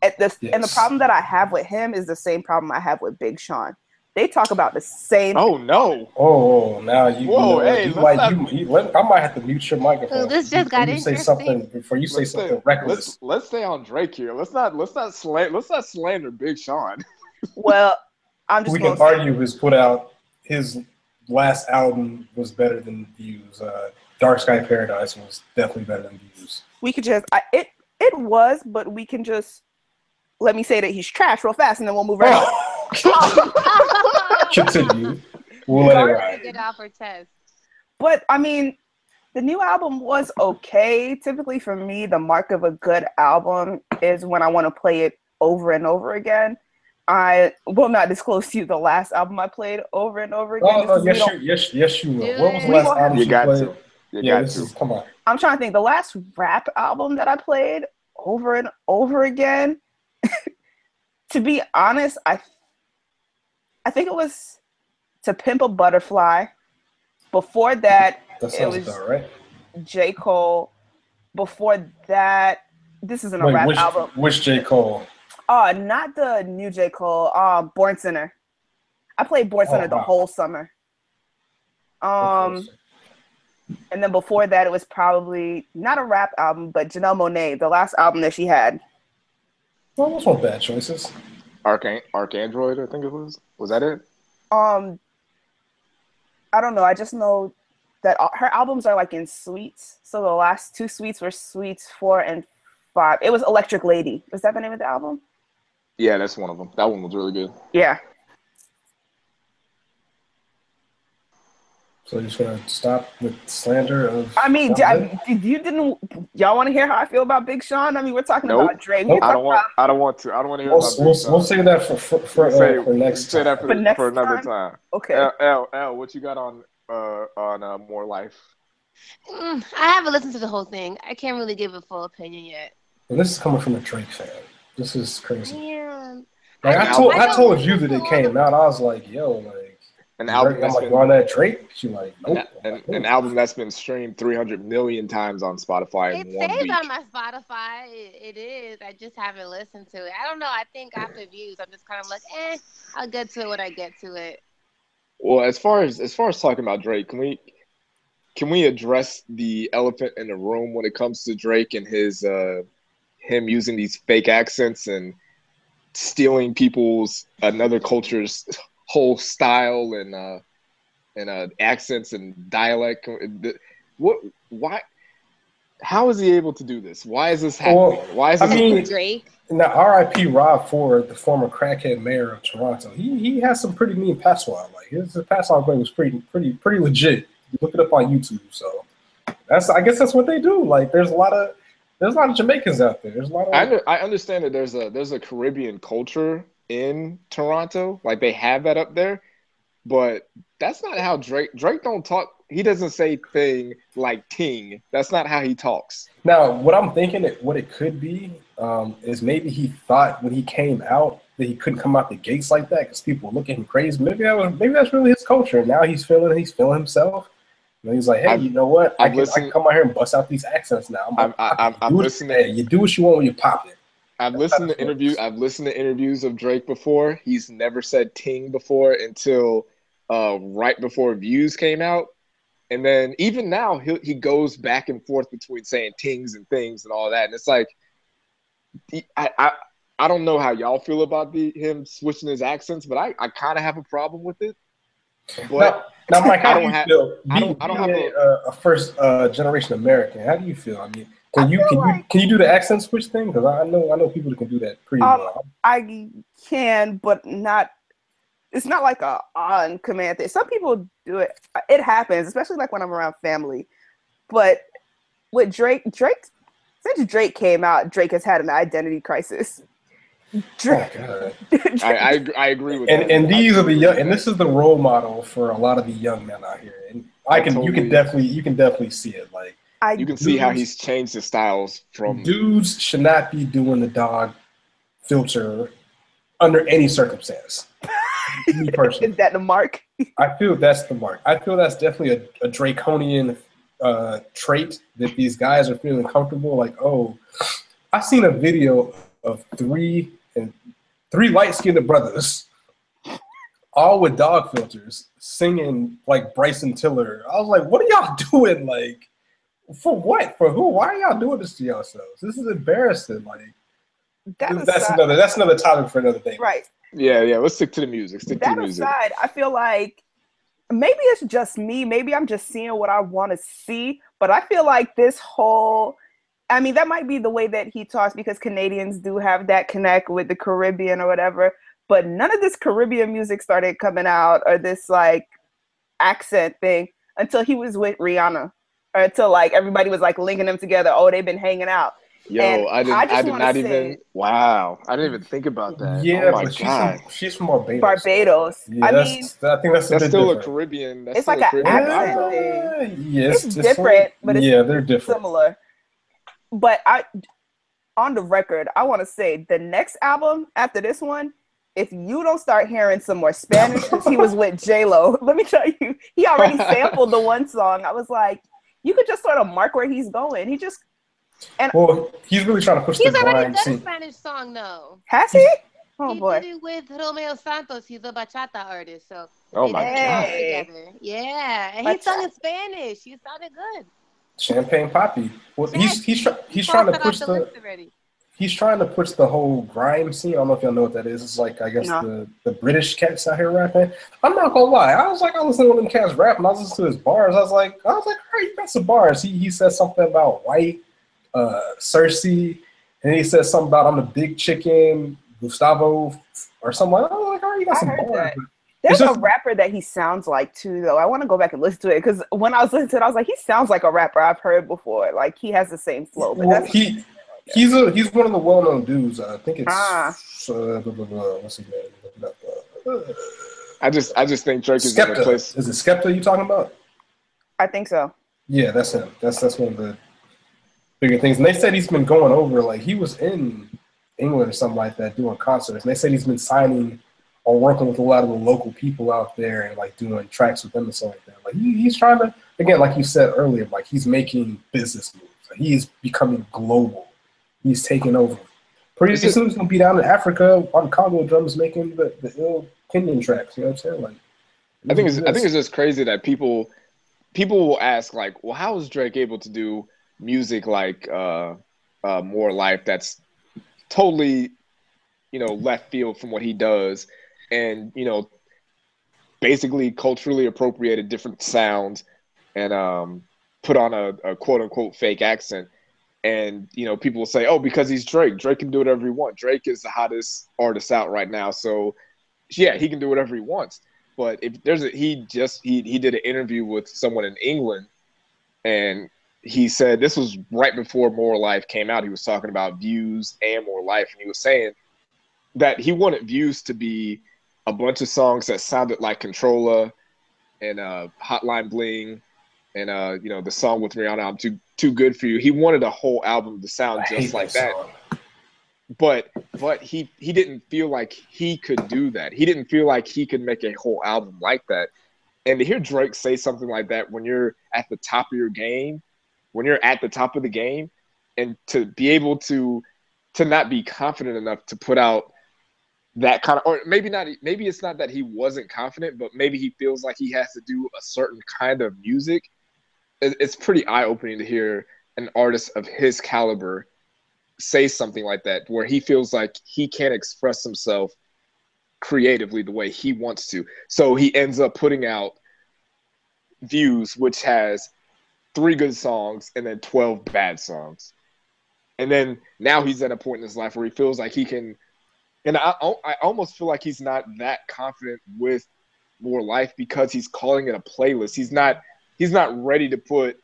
At this, and the problem that I have with him is the same problem I have with Big Sean. They talk about the same. Oh no. Oh, now you. Whoa, you know, hey, you let's might, not- you, you, let, I might have to mute your microphone. Oh, this just got you say something before you say Let's something stay, reckless. let's let's stay on Drake here. Let's not let's not slan- let's not slander Big Sean. Well, I'm just we going can argue his put out his last album was better than Views. Uh, Dark Sky Paradise was definitely better than Views. we could just I, it it was, but we can just let me say that he's trash real fast, and then we'll move right on. Continue. We'll let it ride. get off her test. But I mean, the new album was okay. Typically, for me, the mark of a good album is when I want to play it over and over again. I will not disclose to you the last album I played over and over again. Oh, oh yes, you, yes, yes, you will. Do What was the last album You you got played? to. You yeah, got to. is come on. I'm trying to think. The last rap album that I played over and over again. to be honest, I I think it was To Pimp a Butterfly. Before that, That It was- about right. J. Cole. Before that, this isn't a Wait, rap which, album. which J Cole? Oh, not the new J. Cole. Um, Born Sinner. I played Born Oh, Sinner the whole summer. Um, and then before that, it was probably not a rap album, but Janelle Monáe, the last album that she had. well, those weren't bad choices. Arch ArchAndroid, I think it was. Was that it? Um, I don't know. I just know that her albums are like in suites. So the last two suites were suites four and five. It was Electric Lady. Was that the name of the album? Yeah, that's one of them. That one was really good. Yeah. So you're just gonna stop with slander of. I mean, Stop? I- did you didn't y'all want to hear how I feel about Big Sean? I mean, we're talking Nope. about Drake. Nope. I don't want. about I don't want to. I don't want to hear We'll, about we'll, Big Sean. we'll save that for for, for, say, uh, for next say that for, For next for another time? time. okay. L, L, L, what you got on uh on uh, more life? Mm, I haven't listened to the whole thing. I can't really give a full opinion yet. And this is coming from a Drake fan. This is crazy. Yeah. Like I I, told, I I, told you that it came out. I was like, yo, like, An album I'm that's like, been you on that Drake? She like, an, nope. I'm an, an album that's been streamed 300 million times on Spotify It in says week. on my Spotify. It, it is. I just haven't listened to it. I don't know. I think after views, I'm just kind of like, eh, I'll get to it when I get to it. Well, as far as as far as talking about Drake, can we can we address the elephant in the room when it comes to Drake and his uh him using these fake accents and stealing people's another culture's whole style and uh and uh accents and dialect what why how is he able to do this why is this happening Well, why is I this mean- Drake. Now, R.I.P. Rob Ford, the former crackhead mayor of Toronto. He he has some pretty mean patois. Like his pass patois play was pretty pretty pretty legit. You look it up on YouTube. So that's I guess that's what they do. Like there's a lot of there's a lot of Jamaicans out there. There's a lot of I, under, I understand that there's a there's a Caribbean culture in Toronto, like they have that up there, but that's not how Drake Drake don't talk. He doesn't say thing like ting. That's not how he talks. Now, what I'm thinking, it, what it could be, um, is maybe he thought when he came out that he couldn't come out the gates like that because people look at him crazy. Maybe that was, maybe that's really his culture. Now he's feeling, he's feeling himself. And he's like, hey, I've- you know what? I can, I can come out here and bust out these accents now. I'm, I'm- I- I'm- I'm listening- hey, you do what you want when you pop it. I've listened to interviews. I've listened to interviews of Drake before. He's never said ting before until uh, right before Views came out, and then even now he he goes back and forth between saying tings and things and all that, and it's like I I, I don't know how y'all feel about the him switching his accents, but I, I kind of have a problem with it. But Now, now Mike, how I do don't you have- feel? I don't- I don't being have a, uh, a first uh, generation American. How do you feel? I mean, can you feel can you can you do the accent switch thing? Because I know I know people that can do that pretty Um, well. I can, but not. It's not like a on command thing. Some people do it. It happens, especially like when I'm around family. But with Drake, Drake, since Drake came out, Drake has had an identity crisis. Oh, Drake, I, I I agree with and that. and I these are the young, and this is the role model for a lot of the young men out here. And I I can you can definitely you can definitely see it. Like I you can see how he's changed his styles from dudes should not be doing the dog filter under any circumstance. Me personally, is that the mark? I feel that's the mark. I feel that's definitely a, a draconian uh, trait that these guys are feeling comfortable. Like, oh, I've seen a video of three and three light skinned brothers, all with dog filters, singing like Bryson Tiller. I was like, what are y'all doing? Like, for what? For who? Why are y'all doing this to yourselves? This is embarrassing. Like, That that's aside, another that's another topic for another day. right. yeah yeah. Let's stick to the music. Stick to the music. aside, I feel like maybe it's just me. Maybe I'm just seeing what I want to see. But I feel like this whole I mean, that might be the way that he talks because Canadians do have that connect with the Caribbean or whatever. But none of this Caribbean music started coming out or this like accent thing until he was with Rihanna. Or until like everybody was like linking them together. Oh, they've been hanging out. Yo, And I didn't. I I, did not say- even. Wow, I didn't even think about that. Oh yeah, oh my but she's god, from, she's from Barbados. Barbados. Yeah, I that's, mean, I think that's a that's bit still a. Caribbean. That's It's like a an Caribbean accent vibe, though. thing. Yeah, yes, It's it's different, but it's yeah, they're different. similar. But I, on the record, I want to say the next album after this one, if you don't start hearing some more Spanish, because he was with J Lo, let me tell you, he already sampled the one song. I was like, you could just sort of mark where he's going. He just and Well, he's really trying to push He's the already grind done a. Spanish song though. has he? Oh he boy, did it with Romeo Santos. He's a bachata artist, so Oh my god. together. Yeah, and he sung in Spanish. He sounded good. Champagne Papi. Well, Yes, he's he's try, he's trying to push the the already. He's trying to push the whole grime scene. I don't know if y'all know what that is. It's like I guess No. the, the British cats out here rapping. I'm not gonna lie. I was like I listened to one of them cats rapping. I was listening to his bars. I was like I was like, all right, that's some bars. He he said something about white, uh, Cersei, and he said something about I'm the big chicken, Gustavo or something. Like, oh, like, oh, you got I some bars. that. There's just- a rapper that he sounds like too, though. I want to go back and listen to it because when I was listening to it, I was like, he sounds like a rapper I've heard before. Like he has the same flow. But Well, that's he he's a he's one of the well known dudes. Uh, I think it's Ah. uh, blah, blah, blah, what's his name? Look it up. Uh, I just I just think Drake is in a place. Is it Skepta you talking about? I think so. Yeah, that's him. That's that's one of the bigger things. And they said he's been going over like he was in England or something like that doing concerts. And they said he's been signing or working with a lot of the local people out there and like doing tracks with them and stuff like that. Like he, he's trying to again, like you said earlier, like he's making business moves. Like, he is becoming global. He's taking over. Pretty soon he's gonna be down in Africa on Congo drums making the, the ill Kenyan tracks. You know what I'm saying? Like I think it's I think it's just crazy that people people will ask like, well, how is Drake able to do music like uh, uh, More Life that's totally you know left field from what he does, and you know basically culturally appropriated different sounds and um, put on a, a quote unquote fake accent. And you know, people will say, "Oh, because he's Drake. Drake can do whatever he wants. Drake is the hottest artist out right now, so yeah, he can do whatever he wants." but if there's a he just he he did an interview with someone in England and he said this was right before More Life came out. He was talking about views and More Life, and he was saying that he wanted views to be a bunch of songs that sounded like Controlla and uh, Hotline Bling and uh, you know the song with Rihanna, "I'm Too Too Good for You." He wanted a whole album to sound just like that song. but but he he didn't feel like he could do that. He didn't feel like he could make a whole album like that. And to hear Drake say something like that when you're at the top of your game, when you're at the top of the game, and to be able to to not be confident enough to put out that kind of or maybe not maybe it's not that he wasn't confident, but maybe he feels like he has to do a certain kind of music. It- It's pretty eye-opening to hear an artist of his caliber say something like that where he feels like he can't express himself creatively the way he wants to. So he ends up putting out Views, which has three good songs and then 12 bad songs. And then now he's at a point in his life where he feels like he can, and I, I almost feel like he's not that confident with more life because he's calling it a playlist. He's not, he's not ready to put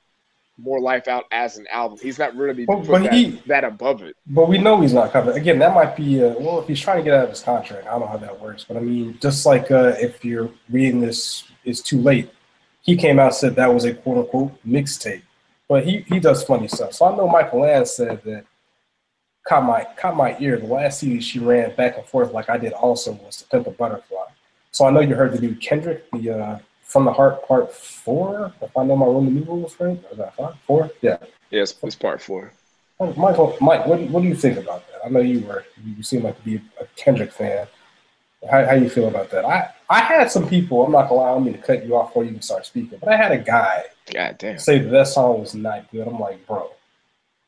more life out as an album. He's not ready to But- put but that, he- that above it. But we know he's not covered. Again, that might be uh, well if he's trying to get out of his contract. I don't know how that works, but I mean, just like uh, if you're reading this, it's too late. He came out and said that was a quote unquote mixtape, but he he does funny stuff. So I know Michael Land said that caught my caught my ear. The last CD she ran back and forth like I did also was to Pimp a Butterfly. So I know you heard the new Kendrick, the uh, From the Heart Part Four. If I know my Roman numerals right, is that five? Four? Yeah. Yeah, it's, part four. Oh, Michael, Mike, what do, what do you think about that? I know you were you seem like to be a Kendrick fan. How how you feel about that? I I had some people. I'm not gonna lie. I to cut you off before you even start speaking, but I had a guy God damn. say that that song was not good. I'm like, bro.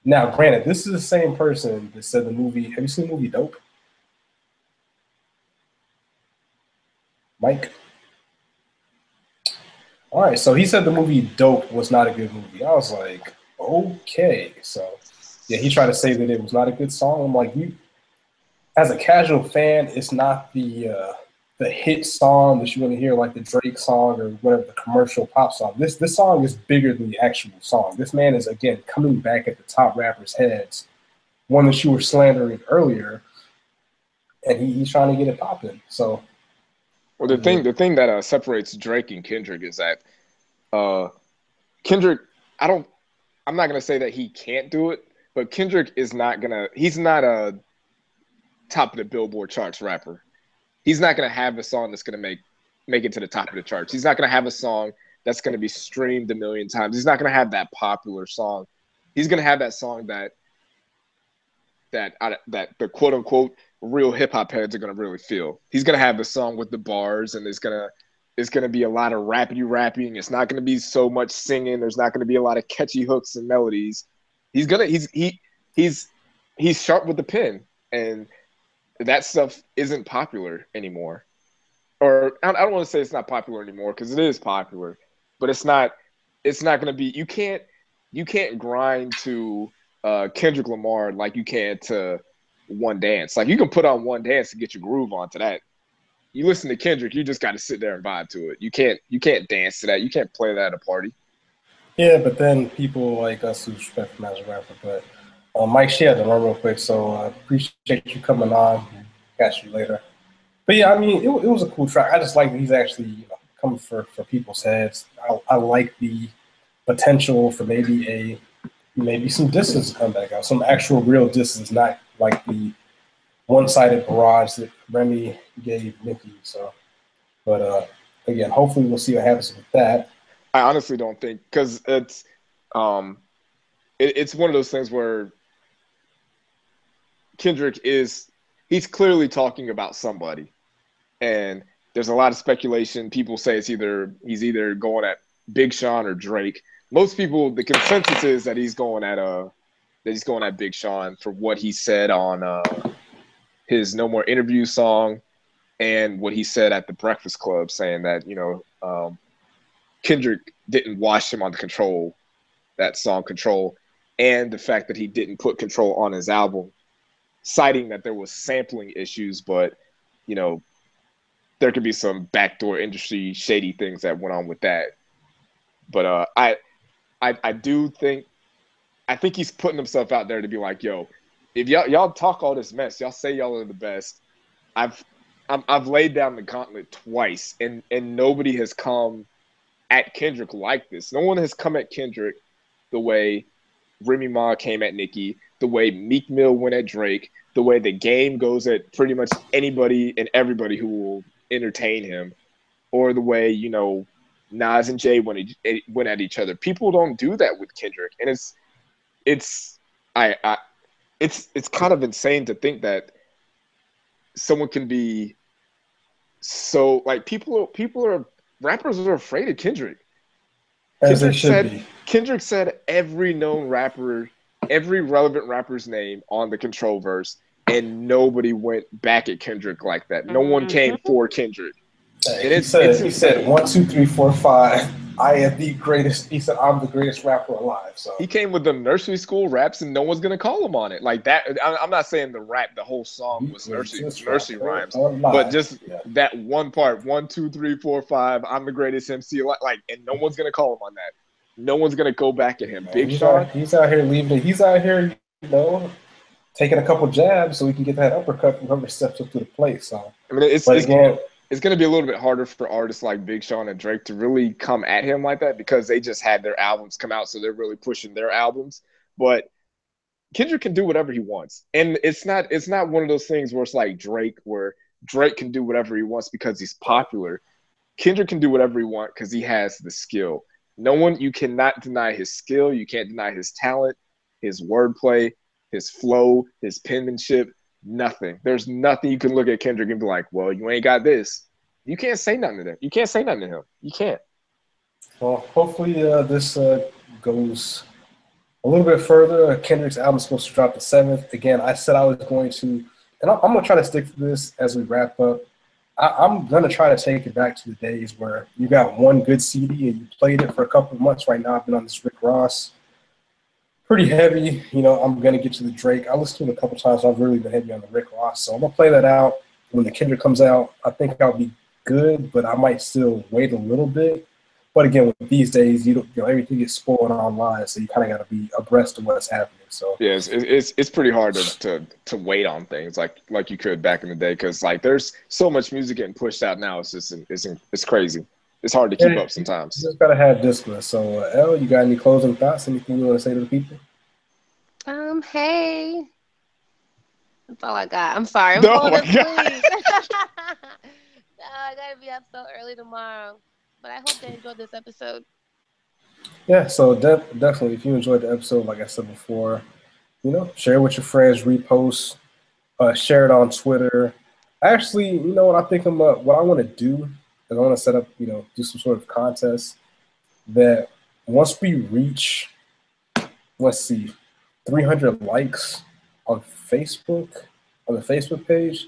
Now, granted, this is the same person that said the movie. Have you seen the movie Dope? Mike. All right, so he said the movie Dope was not a good movie. I was like, okay. So, yeah, he tried to say that it was not a good song. I'm like, you, as a casual fan, it's not the uh, the hit song that you want to hear, like the Drake song or whatever the commercial pop song. This this song is bigger than the actual song. This man is again coming back at the top rappers' heads, one that you were slandering earlier, and he, he's trying to get it popping. So Well, the thing the thing that uh, separates Drake and Kendrick is that uh, Kendrick, I don't, I'm not gonna say that he can't do it, but Kendrick is not gonna. He's not a top of the Billboard charts rapper. He's not gonna have a song that's gonna make make it to the top of the charts. He's not gonna have a song that's gonna be streamed a million times. He's not gonna have that popular song. He's gonna have that song that that that the quote unquote real hip hop heads are gonna really feel. He's gonna have the song with the bars, and there's gonna it's gonna be a lot of rappy rapping. It's not gonna be so much singing. There's not gonna be a lot of catchy hooks and melodies. He's gonna he's he he's he's sharp with the pen, and that stuff isn't popular anymore. Or I I don't want to say it's not popular anymore because it is popular, but it's not it's not gonna be. You can't you can't grind to uh, Kendrick Lamar like you can to one dance. Like you can put on one dance to get your groove onto that. You listen to Kendrick, you just got to sit there and vibe to it. You can't you can't dance to that. You can't play that at a party. Yeah, but then people like us who respect him as a rapper. But uh, Mike, she had to run real quick, so I appreciate you coming on. Catch you later. But yeah, I mean, it, it was a cool track. I just like he's actually you know, coming for, for people's heads. I, I like the potential for maybe a maybe some distance to come back out, some actual real distance, not like the one-sided barrage that Remy gave Nicki. So, but uh, again, hopefully we'll see what happens with that. I honestly don't think because it's um, it, it's one of those things where Kendrick is he's clearly talking about somebody, and there's a lot of speculation. People say it's either he's either going at Big Sean or Drake. Most people, the consensus is that he's going at uh that he's going at Big Sean for what he said on uh, his No More Interview song, and what he said at the Breakfast Club, saying that you know um, Kendrick didn't watch him on the Control, that song Control, and the fact that he didn't put Control on his album, citing that there was sampling issues, but you know there could be some backdoor industry shady things that went on with that. But uh, I, I, I do think, I think he's putting himself out there to be like, yo, if y'all y'all talk all this mess, y'all say y'all are the best. I've i have laid down the gauntlet twice, and and nobody has come at Kendrick like this. No one has come at Kendrick the way Remy Ma came at Nicki, the way Meek Mill went at Drake, the way the game goes at pretty much anybody and everybody who will entertain him, or the way you know Nas and Jay went went at each other. People don't do that with Kendrick, and it's it's I, I it's it's kind of insane to think that someone can be so like people people are rappers are afraid of Kendrick. As Kendrick said be. Kendrick said every known rapper, every relevant rapper's name on the control verse and nobody went back at Kendrick like that. No one came mm-hmm. for Kendrick. And he said, he said one, two, three, four, five. I am the greatest. He said, I'm the greatest rapper alive. So he came with the nursery school raps, and no one's gonna call him on it. Like that. I'm not saying the rap, the whole song mm-hmm. was nursery nursery rhymes, but just yeah. that one part, one, two, three, four, five. I'm the greatest MC. Like, and no one's gonna call him on that. No one's gonna go back at him. Man, Big he's Sean, out, he's out here leaving. It. He's out here, you know, taking a couple jabs so we can get that uppercut from whoever steps up to the plate. So I mean, it's, it's again, it's going to be a little bit harder for artists like Big Sean and Drake to really come at him like that because they just had their albums come out, so they're really pushing their albums. But Kendrick can do whatever he wants, and it's not it's not one of those things where it's like Drake, where Drake can do whatever he wants because he's popular. Kendrick can do whatever he wants because he has the skill. No one you cannot deny his skill. You can't deny his talent, his wordplay, his flow, his penmanship, nothing. There's nothing you can look at Kendrick and be like, well, you ain't got this. You can't say nothing to him. You can't say nothing to him. You can't. Well, hopefully uh, this uh, goes a little bit further. Kendrick's album is supposed to drop the seventh. Again, I said I was going to, and I'm, I'm going to try to stick to this as we wrap up. I, am going to try to take it back to the days where you got one good CD and you played it for a couple of months. Right now, I've been on this Rick Ross pretty heavy. You know, I'm gonna get to the Drake. I listened to it a couple times. I've really been heavy on the Rick Ross, so I'm gonna play that out when the Kendrick comes out. I think I'll be good, but I might still wait a little bit. But again, with these days, you, don't, you know, everything gets spoiled online, so you kind of got to be abreast of what's happening. So yeah, it's it's, it's pretty hard to, to to wait on things like like you could back in the day because like there's so much music getting pushed out now. It's just it's it's crazy. It's hard to keep yeah, up sometimes. You just gotta have discipline. So, uh, El, you got any closing thoughts? Anything you want to say to the people? Um, hey. That's all I got. I'm sorry. I'm no, going to sleep. no, I gotta be up so early tomorrow. But I hope they enjoyed this episode. Yeah, so de- definitely, if you enjoyed the episode, like I said before, you know, share with your friends, repost, uh, share it on Twitter. Actually, you know what I think I'm uh, what I want to do I want to set up, you know, do some sort of contest that once we reach, let's see, 300 likes on Facebook, on the Facebook page,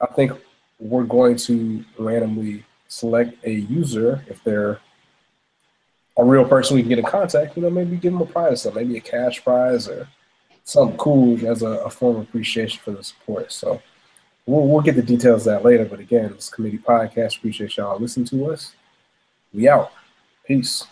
I think we're going to randomly select a user if they're a real person we can get in contact, you know, maybe give them a prize, so maybe a cash prize or something cool as a, a form of appreciation for the support. So we'll, we'll get the details that later. But again, this committee podcast. Appreciate y'all listening to us. We out. Peace.